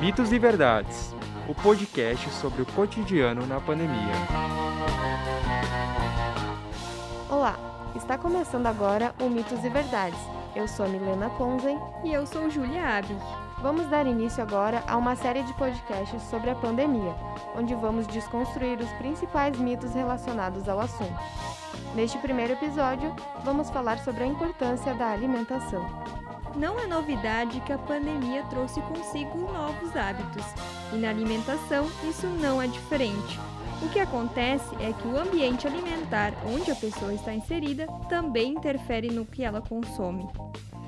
Mitos e Verdades o podcast sobre o cotidiano na pandemia. Olá, está começando agora o Mitos e Verdades. Eu sou Milena Ponzen e eu sou Julia Abi. Vamos dar início agora a uma série de podcasts sobre a pandemia, onde vamos desconstruir os principais mitos relacionados ao assunto. Neste primeiro episódio, vamos falar sobre a importância da alimentação. Não é novidade que a pandemia trouxe consigo novos hábitos, e na alimentação isso não é diferente. O que acontece é que o ambiente alimentar onde a pessoa está inserida também interfere no que ela consome.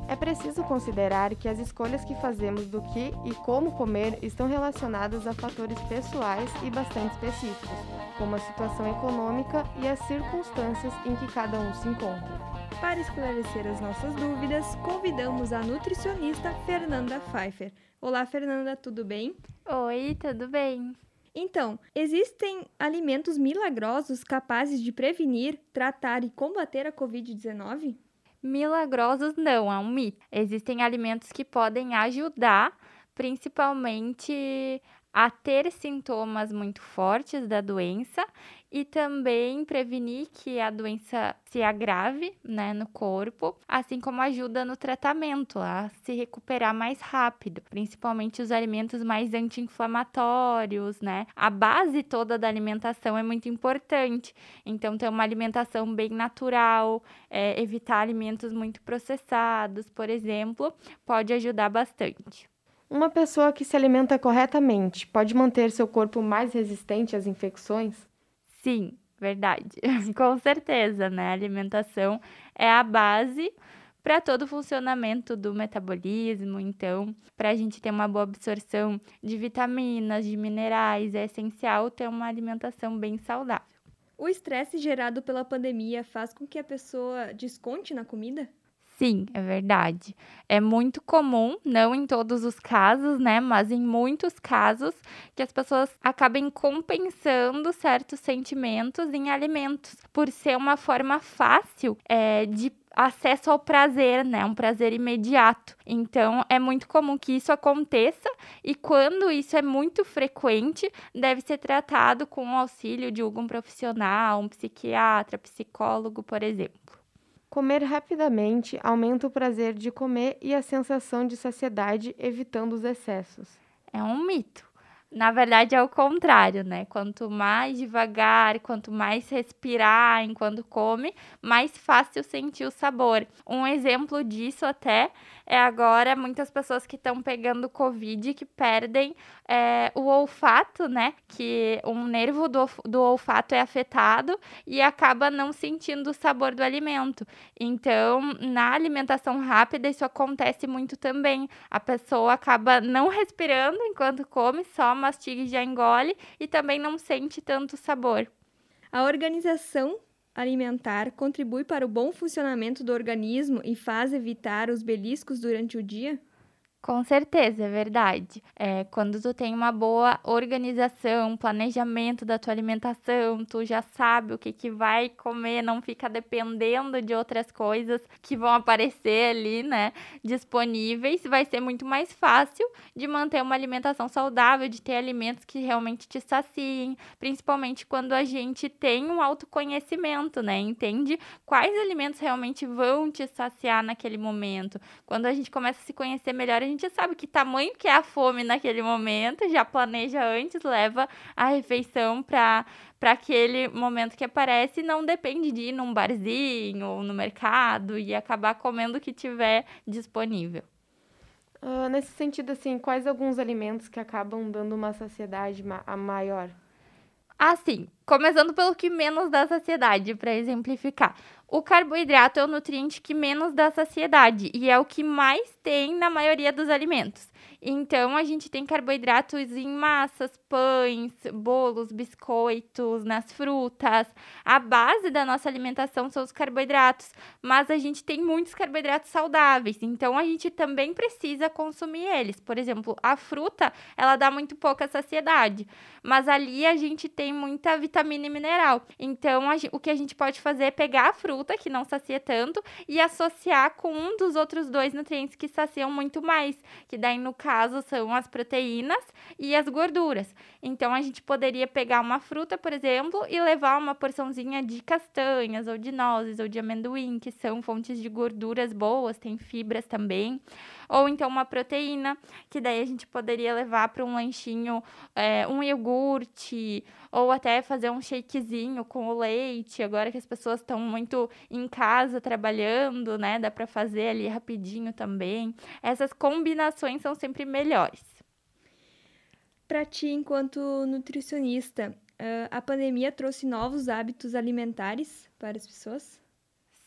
É preciso considerar que as escolhas que fazemos do que e como comer estão relacionadas a fatores pessoais e bastante específicos, como a situação econômica e as circunstâncias em que cada um se encontra. Para esclarecer as nossas dúvidas, convidamos a nutricionista Fernanda Pfeiffer. Olá, Fernanda, tudo bem? Oi, tudo bem. Então, existem alimentos milagrosos capazes de prevenir, tratar e combater a Covid-19? Milagrosos não, é um mito. Existem alimentos que podem ajudar, principalmente a ter sintomas muito fortes da doença e também prevenir que a doença se agrave né, no corpo, assim como ajuda no tratamento a se recuperar mais rápido, principalmente os alimentos mais anti-inflamatórios, né? A base toda da alimentação é muito importante, então ter uma alimentação bem natural, é, evitar alimentos muito processados, por exemplo, pode ajudar bastante. Uma pessoa que se alimenta corretamente pode manter seu corpo mais resistente às infecções? Sim, verdade. Com certeza, né? A alimentação é a base para todo o funcionamento do metabolismo. Então, para a gente ter uma boa absorção de vitaminas, de minerais, é essencial ter uma alimentação bem saudável. O estresse gerado pela pandemia faz com que a pessoa desconte na comida? Sim, é verdade. É muito comum, não em todos os casos, né? Mas em muitos casos, que as pessoas acabem compensando certos sentimentos em alimentos, por ser uma forma fácil é, de acesso ao prazer, né? Um prazer imediato. Então, é muito comum que isso aconteça e quando isso é muito frequente, deve ser tratado com o auxílio de algum profissional, um psiquiatra, psicólogo, por exemplo. Comer rapidamente aumenta o prazer de comer e a sensação de saciedade, evitando os excessos. É um mito. Na verdade, é o contrário, né? Quanto mais devagar, quanto mais respirar enquanto come, mais fácil sentir o sabor. Um exemplo disso até é agora muitas pessoas que estão pegando Covid que perdem é, o olfato, né? Que um nervo do, do olfato é afetado e acaba não sentindo o sabor do alimento. Então, na alimentação rápida, isso acontece muito também. A pessoa acaba não respirando enquanto come, só mastiga e já engole e também não sente tanto sabor. A organização alimentar contribui para o bom funcionamento do organismo e faz evitar os beliscos durante o dia? Com certeza, é verdade. É, quando tu tem uma boa organização, planejamento da tua alimentação, tu já sabe o que, que vai comer, não fica dependendo de outras coisas que vão aparecer ali, né, disponíveis, vai ser muito mais fácil de manter uma alimentação saudável, de ter alimentos que realmente te saciem, principalmente quando a gente tem um autoconhecimento, né, entende quais alimentos realmente vão te saciar naquele momento. Quando a gente começa a se conhecer melhor, a gente sabe que tamanho que é a fome naquele momento, já planeja antes, leva a refeição para para aquele momento que aparece não depende de ir num barzinho ou no mercado e acabar comendo o que tiver disponível. Uh, nesse sentido, assim, quais alguns alimentos que acabam dando uma saciedade ma maior? Assim, começando pelo que menos dá saciedade, para exemplificar. O carboidrato é o nutriente que menos dá saciedade e é o que mais tem na maioria dos alimentos. Então, a gente tem carboidratos em massas, pães, bolos, biscoitos, nas frutas. A base da nossa alimentação são os carboidratos, mas a gente tem muitos carboidratos saudáveis, então a gente também precisa consumir eles. Por exemplo, a fruta, ela dá muito pouca saciedade, mas ali a gente tem muita vitamina e mineral. Então, a, o que a gente pode fazer é pegar a fruta, que não sacia tanto, e associar com um dos outros dois nutrientes que saciam muito mais, que daí no caso caso são as proteínas e as gorduras. Então a gente poderia pegar uma fruta, por exemplo, e levar uma porçãozinha de castanhas ou de nozes ou de amendoim, que são fontes de gorduras boas, tem fibras também. Ou então uma proteína, que daí a gente poderia levar para um lanchinho, é, um iogurte, ou até fazer um shakezinho com o leite. Agora que as pessoas estão muito em casa trabalhando, né? Dá para fazer ali rapidinho também. Essas combinações são sempre melhores. Para ti, enquanto nutricionista, a pandemia trouxe novos hábitos alimentares para as pessoas?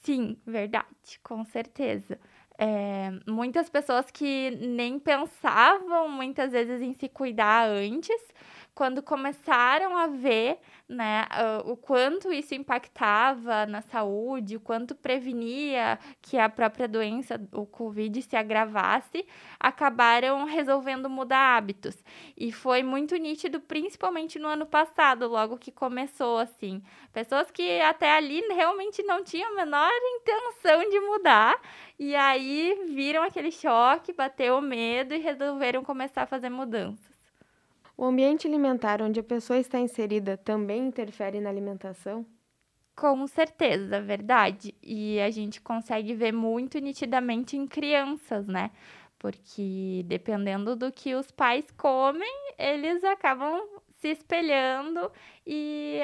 Sim, verdade, com certeza. É, muitas pessoas que nem pensavam muitas vezes em se cuidar antes, quando começaram a ver né, o quanto isso impactava na saúde, o quanto prevenia que a própria doença, o Covid, se agravasse, acabaram resolvendo mudar hábitos. E foi muito nítido, principalmente no ano passado, logo que começou, assim. Pessoas que até ali realmente não tinham a menor intenção de mudar, e aí viram aquele choque, bateu o medo e resolveram começar a fazer mudanças. O ambiente alimentar onde a pessoa está inserida também interfere na alimentação? Com certeza, verdade. E a gente consegue ver muito nitidamente em crianças, né? Porque dependendo do que os pais comem, eles acabam se espelhando e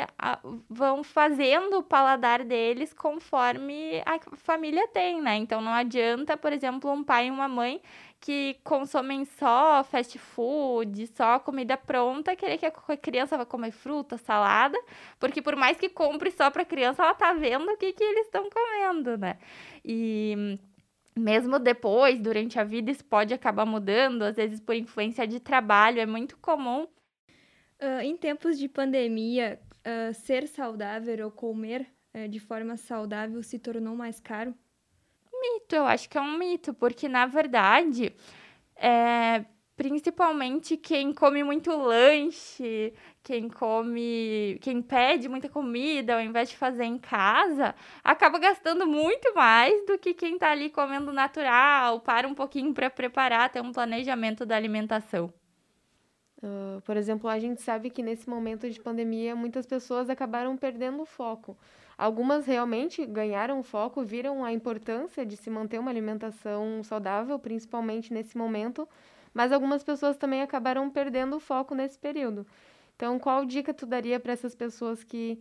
vão fazendo o paladar deles conforme a família tem, né? Então não adianta, por exemplo, um pai e uma mãe que consomem só fast food, só comida pronta, querer que a criança vá comer fruta, salada, porque por mais que compre só para criança, ela tá vendo o que, que eles estão comendo, né? E mesmo depois, durante a vida, isso pode acabar mudando, às vezes por influência de trabalho, é muito comum. Uh, em tempos de pandemia, uh, ser saudável ou comer uh, de forma saudável se tornou mais caro? Mito, eu acho que é um mito, porque na verdade, é, principalmente quem come muito lanche, quem come, quem pede muita comida ao invés de fazer em casa, acaba gastando muito mais do que quem está ali comendo natural, para um pouquinho para preparar, ter um planejamento da alimentação. Uh, por exemplo, a gente sabe que nesse momento de pandemia muitas pessoas acabaram perdendo o foco. Algumas realmente ganharam foco, viram a importância de se manter uma alimentação saudável, principalmente nesse momento, mas algumas pessoas também acabaram perdendo o foco nesse período. Então, qual dica tu daria para essas pessoas que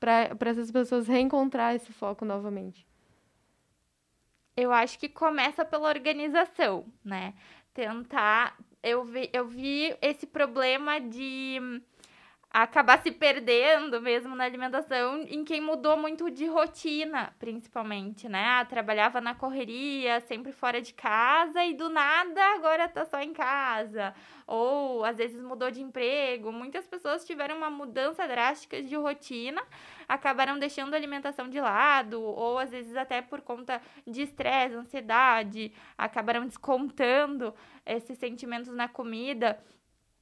para essas pessoas reencontrar esse foco novamente? Eu acho que começa pela organização, né? Tentar eu vi, eu vi esse problema de acabar se perdendo mesmo na alimentação em quem mudou muito de rotina, principalmente, né? Ah, trabalhava na correria, sempre fora de casa e do nada agora tá só em casa. Ou às vezes mudou de emprego. Muitas pessoas tiveram uma mudança drástica de rotina, acabaram deixando a alimentação de lado, ou às vezes até por conta de estresse, ansiedade, acabaram descontando esses sentimentos na comida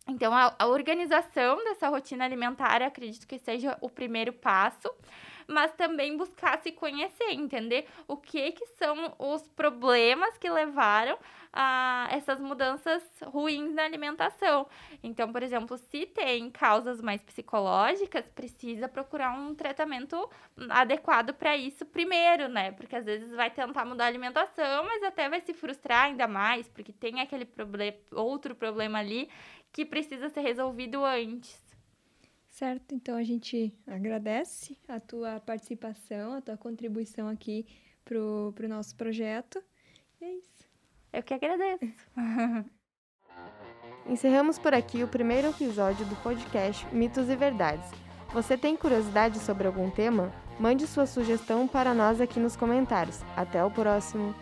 então, a, a, organização dessa rotina alimentar, acredito que seja o primeiro passo, mas também buscar se conhecer, entender o que, que são os problemas que levaram a essas mudanças ruins na alimentação. Então, por exemplo, se tem causas mais psicológicas, precisa procurar um tratamento adequado para isso primeiro, né? Porque às vezes vai tentar mudar a alimentação, mas até vai se frustrar ainda mais, porque tem aquele outro problema ali que precisa ser resolvido antes. Certo, então a gente agradece a tua participação, a tua contribuição aqui pro, pro nosso projeto. E é isso. Eu que agradeço. Encerramos por aqui o primeiro episódio do podcast Mitos e Verdades. Você tem curiosidade sobre algum tema? Mande sua sugestão para nós aqui nos comentários. Até o próximo!